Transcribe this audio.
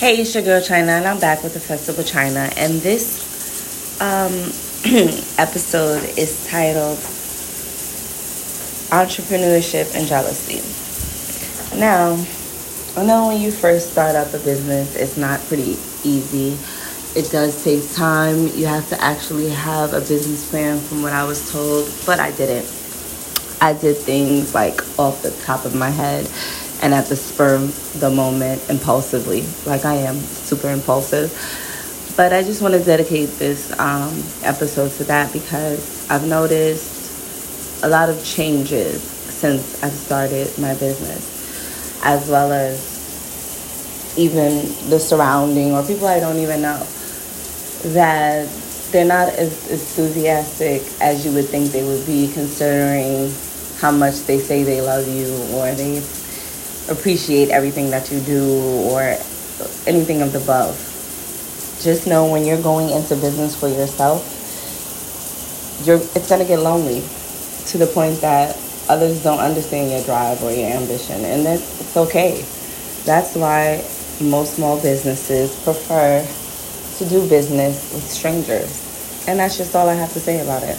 Hey, it's your girl Chyna, and I'm back with the Fess Up with Chyna. And this um, episode is titled Entrepreneurship and Jealousy. Now, I know when you first start up a business, it's not pretty easy. It does take time. You have to actually have a business plan, from what I was told, but I didn't. I did things like off the top of my head and at the spur of the moment impulsively, like I am super impulsive. But I just want to dedicate this um, episode to that because I've noticed a lot of changes since I've started my business, as well as even the surrounding or people I don't even know that they're not as enthusiastic as you would think they would be considering how much they say they love you or they appreciate everything that you do or anything of the above. Just know when you're going into business for yourself, you're it's gonna get lonely to the point that others don't understand your drive or your ambition, and that's it's okay. That's why most small businesses prefer to do business with strangers, and that's just all I have to say about it.